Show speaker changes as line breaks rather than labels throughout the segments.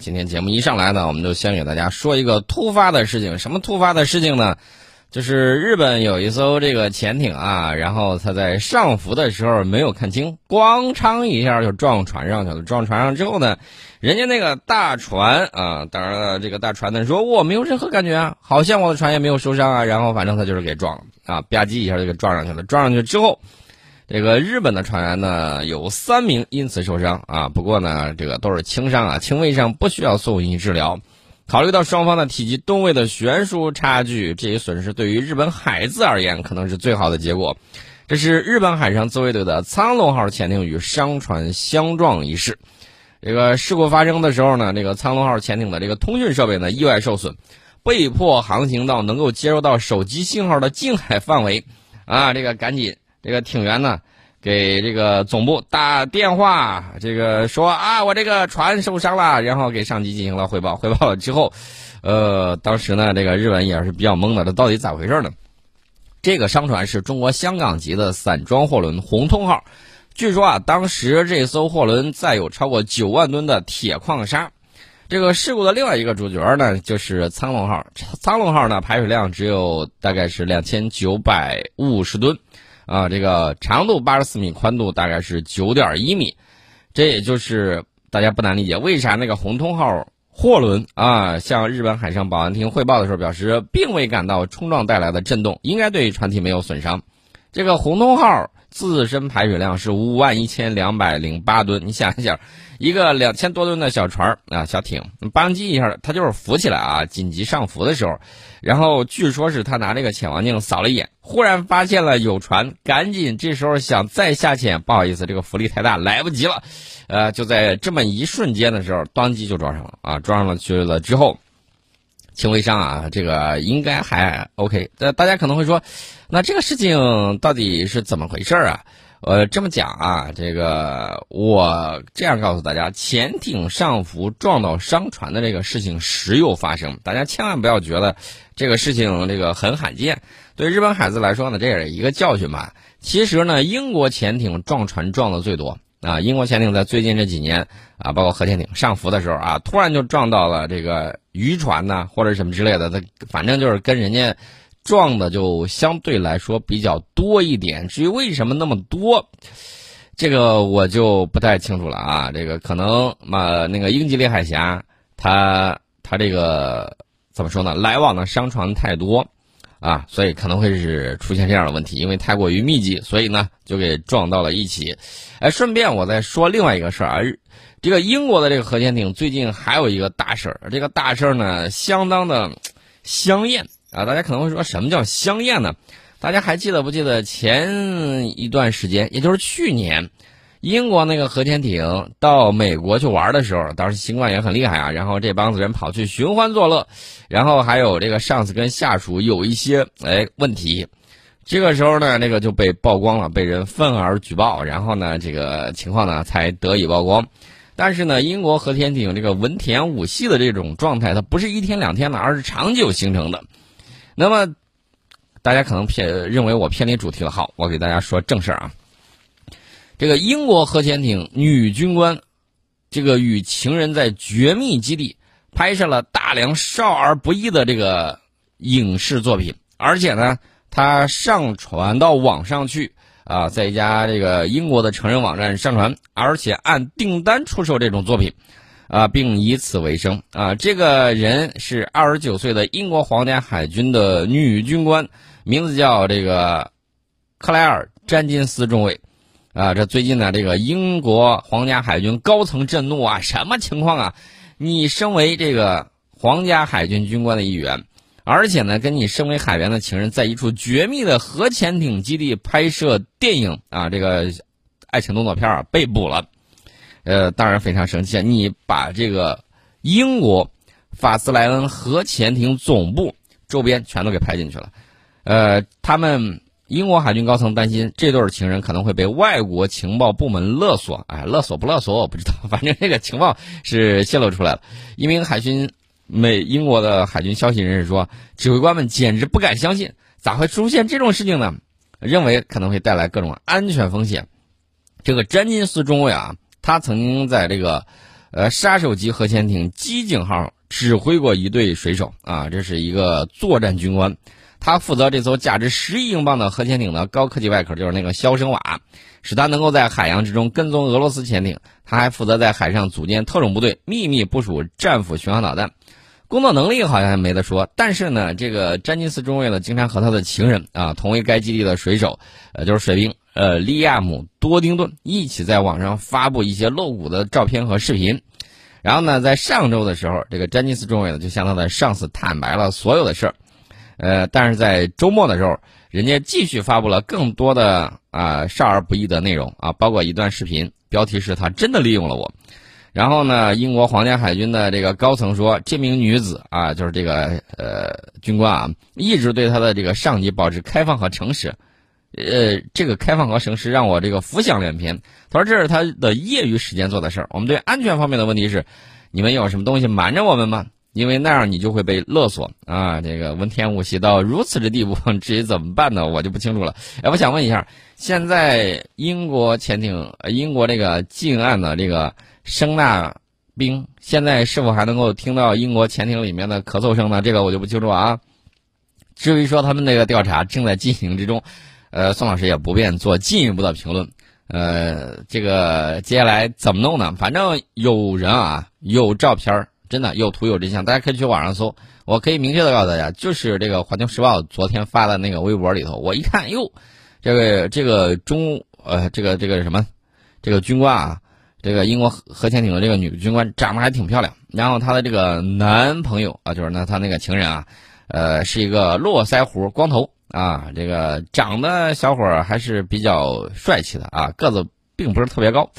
今天节目一上来呢，我们就先给大家说一个突发的事情。什么突发的事情呢？就是日本有一艘这个潜艇啊，然后它在上浮的时候没有看清，咣当一下就撞船上去了。撞船上之后呢，人家那个大船啊，当然了，这个大船呢说我没有任何感觉啊，好像我的船也没有受伤啊。然后反正他就是给撞了啊，吧唧一下就给撞上去了。撞上去之后。这个日本的船员呢有三名因此受伤啊，不过呢这个都是轻伤啊，轻微伤不需要送医治疗。考虑到双方的体积吨位的悬殊差距，这一损失对于日本海自而言可能是最好的结果。这是日本海上自卫队的苍龙号潜艇与商船相撞一事。这个事故发生的时候呢，这个苍龙号潜艇的这个通讯设备呢意外受损，被迫航行到能够接收到手机信号的近海范围啊，这个赶紧。这个艇员呢，给这个总部打电话，这个说啊，我这个船受伤了，然后给上级进行了汇报。汇报了之后，呃，当时呢，这个日本也是比较懵的，这到底咋回事呢？这个商船是中国香港籍的散装货轮“红通号”，据说啊，当时这艘货轮载有超过九万吨的铁矿砂。这个事故的另外一个主角呢，就是“苍龙号”。苍龙号呢，排水量只有大概是两千九百五十吨。啊，这个长度八十四米，宽度大概是九点一米，这也就是大家不难理解为啥那个红通号货轮啊，向日本海上保安厅汇报的时候表示，并未感到冲撞带来的震动，应该对船体没有损伤。这个红通号自身排水量是五万一千两百零八吨，你想一想，一个两千多吨的小船啊，小艇，邦叽一下，它就是浮起来啊，紧急上浮的时候。然后据说是他拿这个潜望镜扫了一眼，忽然发现了有船，赶紧这时候想再下潜，不好意思，这个浮力太大，来不及了，呃，就在这么一瞬间的时候，当机就撞上了啊，撞上了去了之后，轻微伤啊，这个应该还 OK。呃，大家可能会说，那这个事情到底是怎么回事啊？呃，这么讲啊，这个我这样告诉大家，潜艇上浮撞到商船的这个事情时有发生，大家千万不要觉得这个事情这个很罕见。对日本海子来说呢，这也是一个教训吧。其实呢，英国潜艇撞船撞的最多啊，英国潜艇在最近这几年啊，包括核潜艇上浮的时候啊，突然就撞到了这个渔船呐，或者什么之类的，它反正就是跟人家。撞的就相对来说比较多一点，至于为什么那么多，这个我就不太清楚了啊。这个可能嘛，那个英吉利海峡，它它这个怎么说呢？来往的商船太多啊，所以可能会是出现这样的问题，因为太过于密集，所以呢就给撞到了一起。哎，顺便我再说另外一个事儿啊，这个英国的这个核潜艇最近还有一个大事儿，这个大事儿呢相当的香艳。啊，大家可能会说什么叫香艳呢？大家还记得不记得前一段时间，也就是去年，英国那个核潜艇到美国去玩的时候，当时新冠也很厉害啊。然后这帮子人跑去寻欢作乐，然后还有这个上司跟下属有一些哎问题，这个时候呢，那个就被曝光了，被人愤而举报，然后呢，这个情况呢才得以曝光。但是呢，英国核潜艇这个文田武系的这种状态，它不是一天两天的，而是长久形成的。那么，大家可能偏认为我偏离主题了。好，我给大家说正事儿啊。这个英国核潜艇女军官，这个与情人在绝密基地拍摄了大量少儿不宜的这个影视作品，而且呢，她上传到网上去啊，在一家这个英国的成人网站上传，而且按订单出售这种作品。啊，并以此为生啊！这个人是二十九岁的英国皇家海军的女军官，名字叫这个克莱尔·詹金斯中尉。啊，这最近呢，这个英国皇家海军高层震怒啊！什么情况啊？你身为这个皇家海军军官的一员，而且呢，跟你身为海员的情人在一处绝密的核潜艇基地拍摄电影啊，这个爱情动作片啊，被捕了。呃，当然非常生气。你把这个英国法斯莱恩核潜艇总部周边全都给拍进去了。呃，他们英国海军高层担心这对情人可能会被外国情报部门勒索。哎，勒索不勒索我不知道，反正这个情报是泄露出来了。一名海军美英国的海军消息人士说，指挥官们简直不敢相信，咋会出现这种事情呢？认为可能会带来各种安全风险。这个詹金斯中尉啊。他曾经在这个，呃，杀手级核潜艇“机警号”指挥过一队水手啊，这是一个作战军官，他负责这艘价值十亿英镑的核潜艇的高科技外壳，就是那个消声瓦，使它能够在海洋之中跟踪俄罗斯潜艇。他还负责在海上组建特种部队，秘密部署战斧巡航导弹。工作能力好像没得说，但是呢，这个詹金斯中尉呢，经常和他的情人啊，同为该基地的水手，呃，就是水兵，呃，利亚姆多丁顿一起在网上发布一些露骨的照片和视频。然后呢，在上周的时候，这个詹尼斯中尉呢，就向他的上司坦白了所有的事儿。呃，但是在周末的时候，人家继续发布了更多的啊少儿不宜的内容啊，包括一段视频，标题是他真的利用了我。然后呢，英国皇家海军的这个高层说，这名女子啊，就是这个呃军官啊，一直对他的这个上级保持开放和诚实。呃，这个开放和诚实让我这个浮想联翩。他说这是他的业余时间做的事儿。我们对安全方面的问题是，你们有什么东西瞒着我们吗？因为那样你就会被勒索啊。这个文天武写到如此的地步，至于怎么办呢？我就不清楚了。哎，我想问一下，现在英国潜艇，英国这个近岸的这个。声纳兵现在是否还能够听到英国潜艇里面的咳嗽声呢？这个我就不清楚啊。至于说他们那个调查正在进行之中，呃，宋老师也不便做进一步的评论。呃，这个接下来怎么弄呢？反正有人啊，有照片儿真的有图有真相，大家可以去网上搜。我可以明确的告诉大家，就是这个《环球时报》昨天发的那个微博里头，我一看，哟，这个这个中呃，这个这个什么，这个军官啊。这个英国核潜艇的这个女军官长得还挺漂亮，然后她的这个男朋友啊，就是那她那个情人啊，呃，是一个络腮胡、光头啊，这个长得小伙还是比较帅气的啊，个子并不是特别高，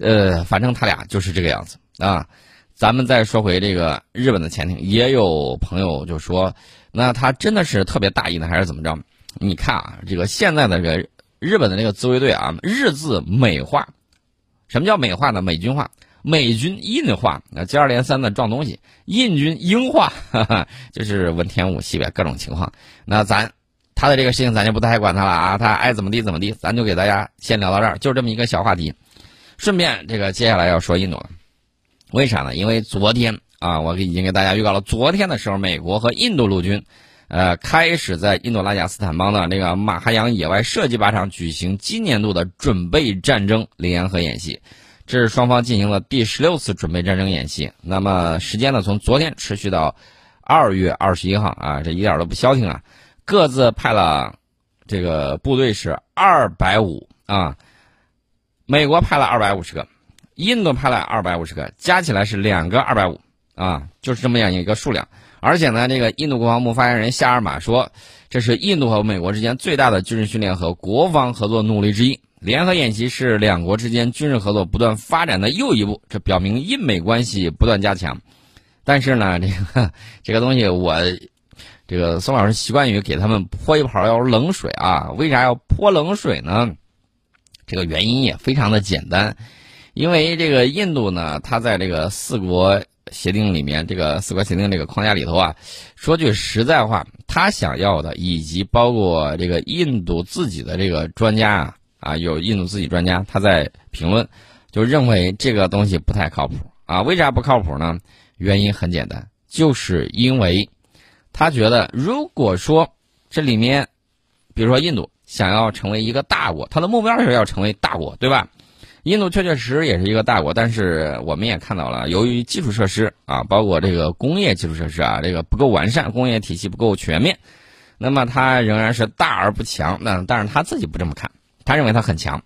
呃，反正他俩就是这个样子啊。咱们再说回这个日本的潜艇，也有朋友就说，那他真的是特别大意呢，还是怎么着？你看啊，这个现在的这个日本的这个自卫队啊，日字美化。什么叫美化呢？美军化，美军印化，那接二连三的撞东西，印军英化，哈哈，就是文天武系呗，各种情况。那咱他的这个事情咱就不太管他了啊，他爱怎么地怎么地，咱就给大家先聊到这儿，就这么一个小话题。顺便这个接下来要说印度了，为啥呢？因为昨天啊，我已经给大家预告了，昨天的时候，美国和印度陆军。呃，开始在印度拉贾斯坦邦的那个马哈扬野外射击靶场举行今年度的准备战争联合演习，这是双方进行了第十六次准备战争演习。那么时间呢，从昨天持续到二月二十一号啊，这一点都不消停啊！各自派了这个部队是二百五啊，美国派了二百五十个，印度派了二百五十个，加起来是两个二百五啊，就是这么样一个数量。而且呢，这个印度国防部发言人夏尔马说，这是印度和美国之间最大的军事训练和国防合作努力之一。联合演习是两国之间军事合作不断发展的又一步，这表明印美关系不断加强。但是呢，这个 这个东西，我这个宋老师习惯于给他们泼一盆冷水啊。为啥要泼冷水呢？这个原因也非常的简单，因为这个印度呢，它在这个四国。协定里面，这个四国协定这个框架里头啊，说句实在话，他想要的，以及包括这个印度自己的这个专家啊，啊，有印度自己专家他在评论，就认为这个东西不太靠谱啊。为啥不靠谱呢？原因很简单，就是因为他觉得，如果说这里面，比如说印度想要成为一个大国，他的目标是要成为大国，对吧？印度确确实实也是一个大国，但是我们也看到了，由于基础设施啊，包括这个工业基础设施啊，这个不够完善，工业体系不够全面，那么它仍然是大而不强。那但是他自己不这么看，他认为他很强。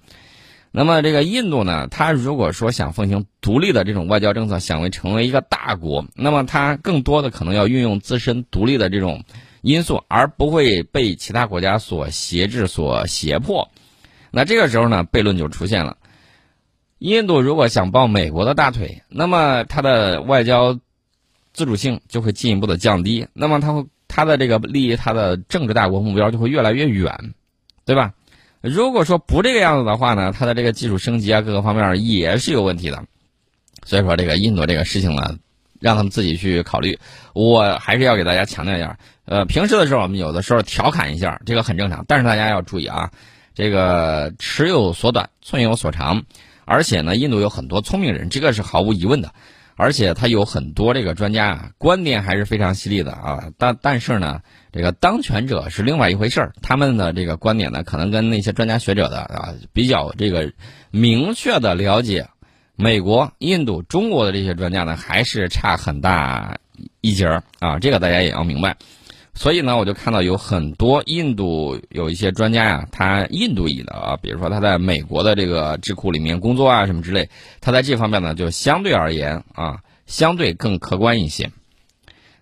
那么这个印度呢，他如果说想奉行独立的这种外交政策，想为成为一个大国，那么他更多的可能要运用自身独立的这种因素，而不会被其他国家所挟制、所胁迫。那这个时候呢，悖论就出现了。印度如果想抱美国的大腿，那么它的外交自主性就会进一步的降低，那么它会它的这个利益，它的政治大国目标就会越来越远，对吧？如果说不这个样子的话呢，它的这个技术升级啊，各个方面也是有问题的。所以说，这个印度这个事情呢，让他们自己去考虑。我还是要给大家强调一下，呃，平时的时候我们有的时候调侃一下，这个很正常，但是大家要注意啊，这个尺有所短，寸有所长。而且呢，印度有很多聪明人，这个是毫无疑问的。而且他有很多这个专家啊，观点还是非常犀利的啊。但但是呢，这个当权者是另外一回事儿，他们的这个观点呢，可能跟那些专家学者的啊比较这个明确的了解，美国、印度、中国的这些专家呢，还是差很大一截儿啊。这个大家也要明白。所以呢，我就看到有很多印度有一些专家呀，他印度裔的啊，比如说他在美国的这个智库里面工作啊，什么之类，他在这方面呢，就相对而言啊，相对更客观一些。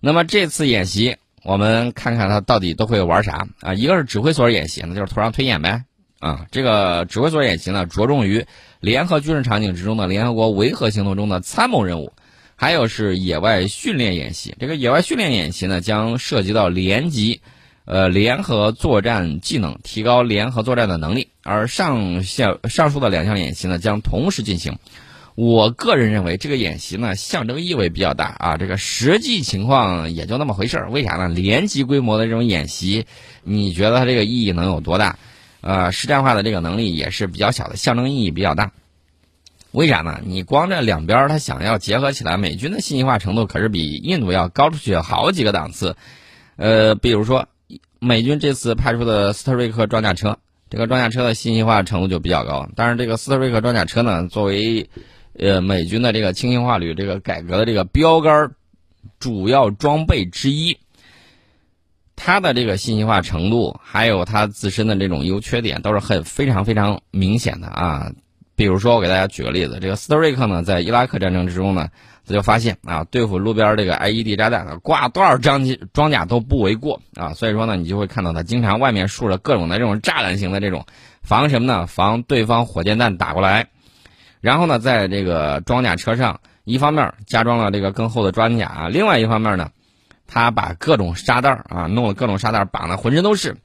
那么这次演习，我们看看他到底都会玩啥啊？一个是指挥所演习，那就是图上推演呗啊。这个指挥所演习呢，着重于联合军事场景之中的联合国维和行动中的参谋任务。还有是野外训练演习，这个野外训练演习呢，将涉及到联级，呃，联合作战技能，提高联合作战的能力。而上项上述的两项演习呢，将同时进行。我个人认为，这个演习呢，象征意味比较大啊。这个实际情况也就那么回事儿。为啥呢？连级规模的这种演习，你觉得它这个意义能有多大？呃，实战化的这个能力也是比较小的，象征意义比较大。为啥呢？你光这两边他想要结合起来，美军的信息化程度可是比印度要高出去好几个档次。呃，比如说，美军这次派出的斯特瑞克装甲车，这个装甲车的信息化程度就比较高。但是这个斯特瑞克装甲车呢，作为呃美军的这个轻型化旅这个改革的这个标杆主要装备之一，它的这个信息化程度，还有它自身的这种优缺点，都是很非常非常明显的啊。比如说，我给大家举个例子，这个斯特瑞克呢，在伊拉克战争之中呢，他就发现啊，对付路边这个 IED 炸弹，挂多少装机装甲都不为过啊。所以说呢，你就会看到他经常外面竖着各种的这种炸弹型的这种，防什么呢？防对方火箭弹打过来。然后呢，在这个装甲车上，一方面加装了这个更厚的装甲，另外一方面呢，他把各种沙袋啊，弄了各种沙袋绑的浑身都是。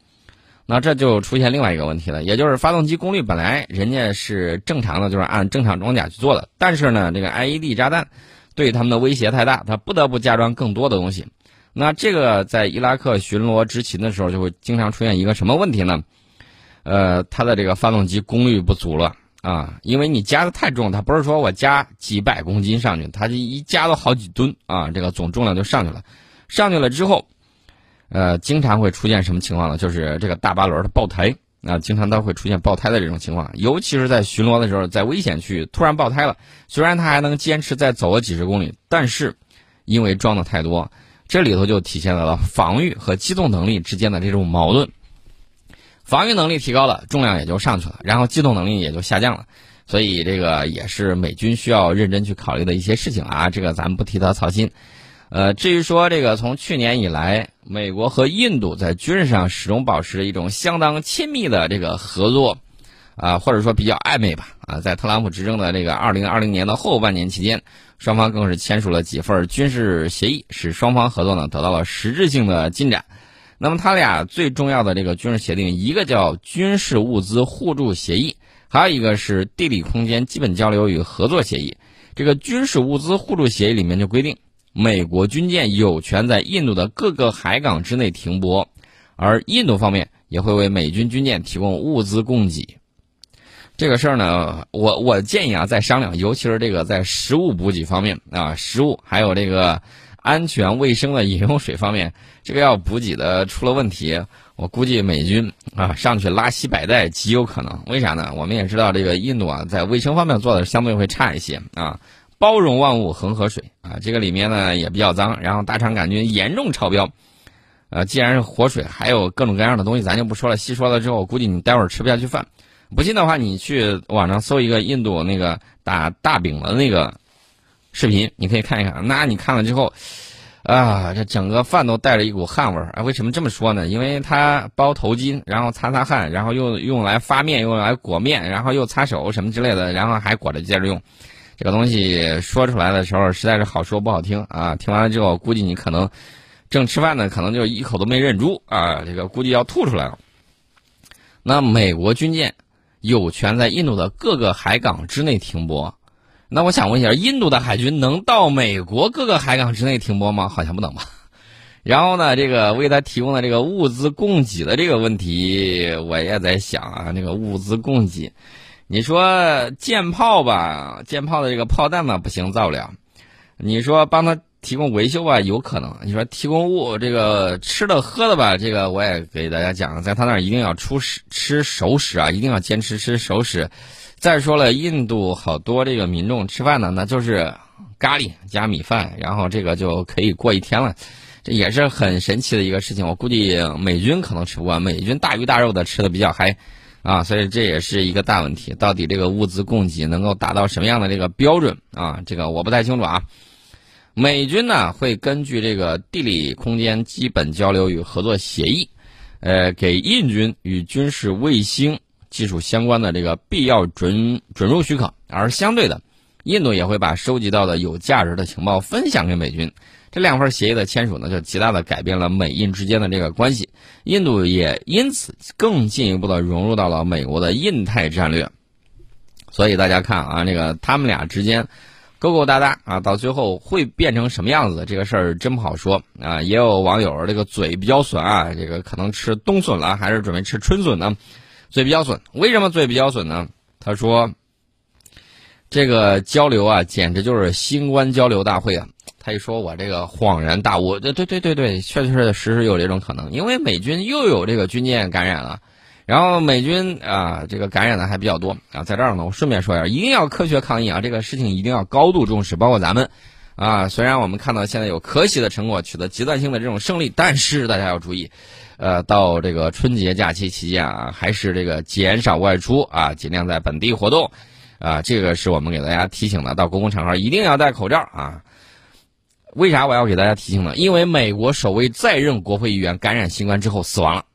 那这就出现另外一个问题了，也就是发动机功率本来人家是正常的，就是按正常装甲去做的，但是呢，这个 IED 炸弹对他们的威胁太大，他不得不加装更多的东西。那这个在伊拉克巡逻执勤的时候，就会经常出现一个什么问题呢？呃，它的这个发动机功率不足了啊，因为你加的太重，它不是说我加几百公斤上去，它就一加都好几吨啊，这个总重量就上去了，上去了之后。呃，经常会出现什么情况呢？就是这个大巴轮它爆胎啊，经常都会出现爆胎的这种情况，尤其是在巡逻的时候，在危险区突然爆胎了。虽然它还能坚持再走个几十公里，但是因为装的太多，这里头就体现到了防御和机动能力之间的这种矛盾。防御能力提高了，重量也就上去了，然后机动能力也就下降了。所以这个也是美军需要认真去考虑的一些事情啊，这个咱们不替他操心。呃，至于说这个从去年以来，美国和印度在军事上始终保持着一种相当亲密的这个合作，啊，或者说比较暧昧吧，啊，在特朗普执政的这个二零二零年的后半年期间，双方更是签署了几份军事协议，使双方合作呢得到了实质性的进展。那么，他俩最重要的这个军事协定，一个叫军事物资互助协议，还有一个是地理空间基本交流与合作协议。这个军事物资互助协议里面就规定。美国军舰有权在印度的各个海港之内停泊，而印度方面也会为美军军舰提供物资供给。这个事儿呢，我我建议啊再商量，尤其是这个在食物补给方面啊，食物还有这个安全卫生的饮用水方面，这个要补给的出了问题，我估计美军啊上去拉稀摆带极有可能。为啥呢？我们也知道这个印度啊在卫生方面做的相对会差一些啊。包容万物，恒河水啊，这个里面呢也比较脏，然后大肠杆菌严重超标，呃，既然是活水，还有各种各样的东西，咱就不说了。细说了之后，估计你待会儿吃不下去饭。不信的话，你去网上搜一个印度那个打大饼的那个视频，你可以看一看。那你看了之后，啊，这整个饭都带着一股汗味儿！为什么这么说呢？因为他包头巾，然后擦擦汗，然后又用来发面，用来裹面，然后又擦手什么之类的，然后还裹着接着用。这个东西说出来的时候，实在是好说不好听啊！听完了之后，估计你可能正吃饭呢，可能就一口都没忍住啊！这个估计要吐出来了。那美国军舰有权在印度的各个海港之内停泊。那我想问一下，印度的海军能到美国各个海港之内停泊吗？好像不能吧。然后呢，这个为他提供的这个物资供给的这个问题，我也在想啊，那个物资供给。你说舰炮吧，舰炮的这个炮弹呢不行，造不了。你说帮他提供维修吧，有可能。你说提供物这个吃的喝的吧，这个我也给大家讲，在他那儿一定要出食吃熟食啊，一定要坚持吃熟食。再说了，印度好多这个民众吃饭呢，那就是咖喱加米饭，然后这个就可以过一天了。这也是很神奇的一个事情，我估计美军可能吃不惯，美军大鱼大肉的吃的比较嗨，啊，所以这也是一个大问题。到底这个物资供给能够达到什么样的这个标准啊？这个我不太清楚啊。美军呢会根据这个地理空间基本交流与合作协议，呃，给印军与军事卫星技术相关的这个必要准准入许可，而相对的，印度也会把收集到的有价值的情报分享给美军。这两份协议的签署呢，就极大的改变了美印之间的这个关系，印度也因此更进一步的融入到了美国的印太战略。所以大家看啊，这个他们俩之间勾勾搭搭啊，到最后会变成什么样子，这个事儿真不好说啊。也有网友这个嘴比较损啊，这个可能吃冬笋了，还是准备吃春笋呢？嘴比较损，为什么嘴比较损呢？他说，这个交流啊，简直就是新冠交流大会啊。他一说，我这个恍然大悟，对对对对对，确确实实有这种可能，因为美军又有这个军舰感染了，然后美军啊，这个感染的还比较多。啊，在这儿呢，我顺便说一下，一定要科学抗疫啊，这个事情一定要高度重视，包括咱们啊，虽然我们看到现在有可喜的成果，取得阶段性的这种胜利，但是大家要注意，呃，到这个春节假期期间啊，还是这个减少外出啊，尽量在本地活动。啊，这个是我们给大家提醒的，到公共场合一定要戴口罩啊。为啥我要给大家提醒呢？因为美国首位在任国会议员感染新冠之后死亡了。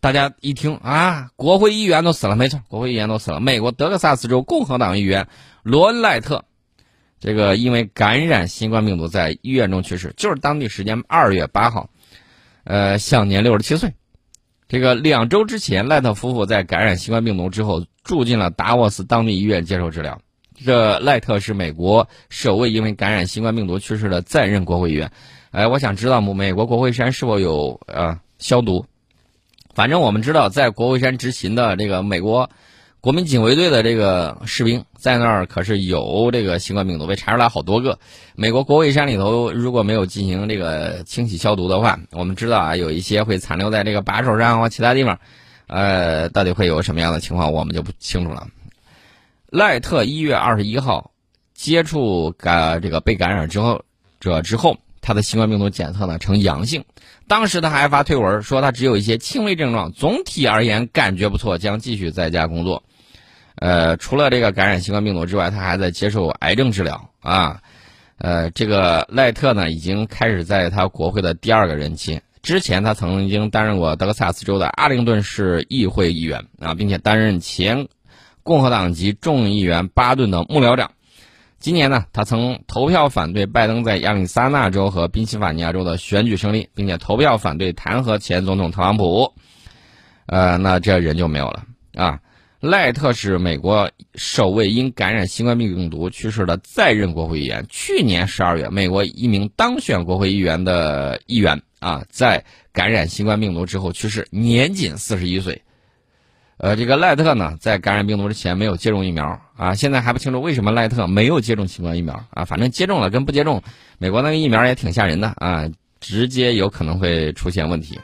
大家一听啊，国会议员都死了，没错，国会议员都死了。美国德克萨斯州共和党议员罗恩·赖特，这个因为感染新冠病毒在医院中去世，就是当地时间二月八号，呃，享年六十七岁。这个两周之前，赖特夫妇在感染新冠病毒之后住进了达沃斯当地医院接受治疗。这赖特是美国首位因为感染新冠病毒去世的在任国会议员。哎，我想知道美国国会山是否有呃消毒？反正我们知道，在国会山执勤的这个美国国民警卫队的这个士兵，在那儿可是有这个新冠病毒，被查出来好多个。美国国会山里头如果没有进行这个清洗消毒的话，我们知道啊，有一些会残留在这个把手上或其他地方。呃，到底会有什么样的情况，我们就不清楚了。赖特一月二十一号接触感这个被感染之后者之后，他的新冠病毒检测呢呈阳性。当时他还发推文说他只有一些轻微症状，总体而言感觉不错，将继续在家工作。呃，除了这个感染新冠病毒之外，他还在接受癌症治疗啊。呃，这个赖特呢已经开始在他国会的第二个任期。之前他曾经担任过德克萨斯州的阿灵顿市议会议员啊，并且担任前。共和党籍众议员巴顿的幕僚长，今年呢，他曾投票反对拜登在亚利桑那州和宾夕法尼亚州的选举胜利，并且投票反对弹劾前总统特朗普。呃，那这人就没有了啊。赖特是美国首位因感染新冠病毒去世的在任国会议员。去年十二月，美国一名当选国会议员的议员啊，在感染新冠病毒之后去世，年仅四十一岁。呃，这个赖特呢，在感染病毒之前没有接种疫苗啊，现在还不清楚为什么赖特没有接种新冠疫苗啊，反正接种了跟不接种，美国那个疫苗也挺吓人的啊，直接有可能会出现问题。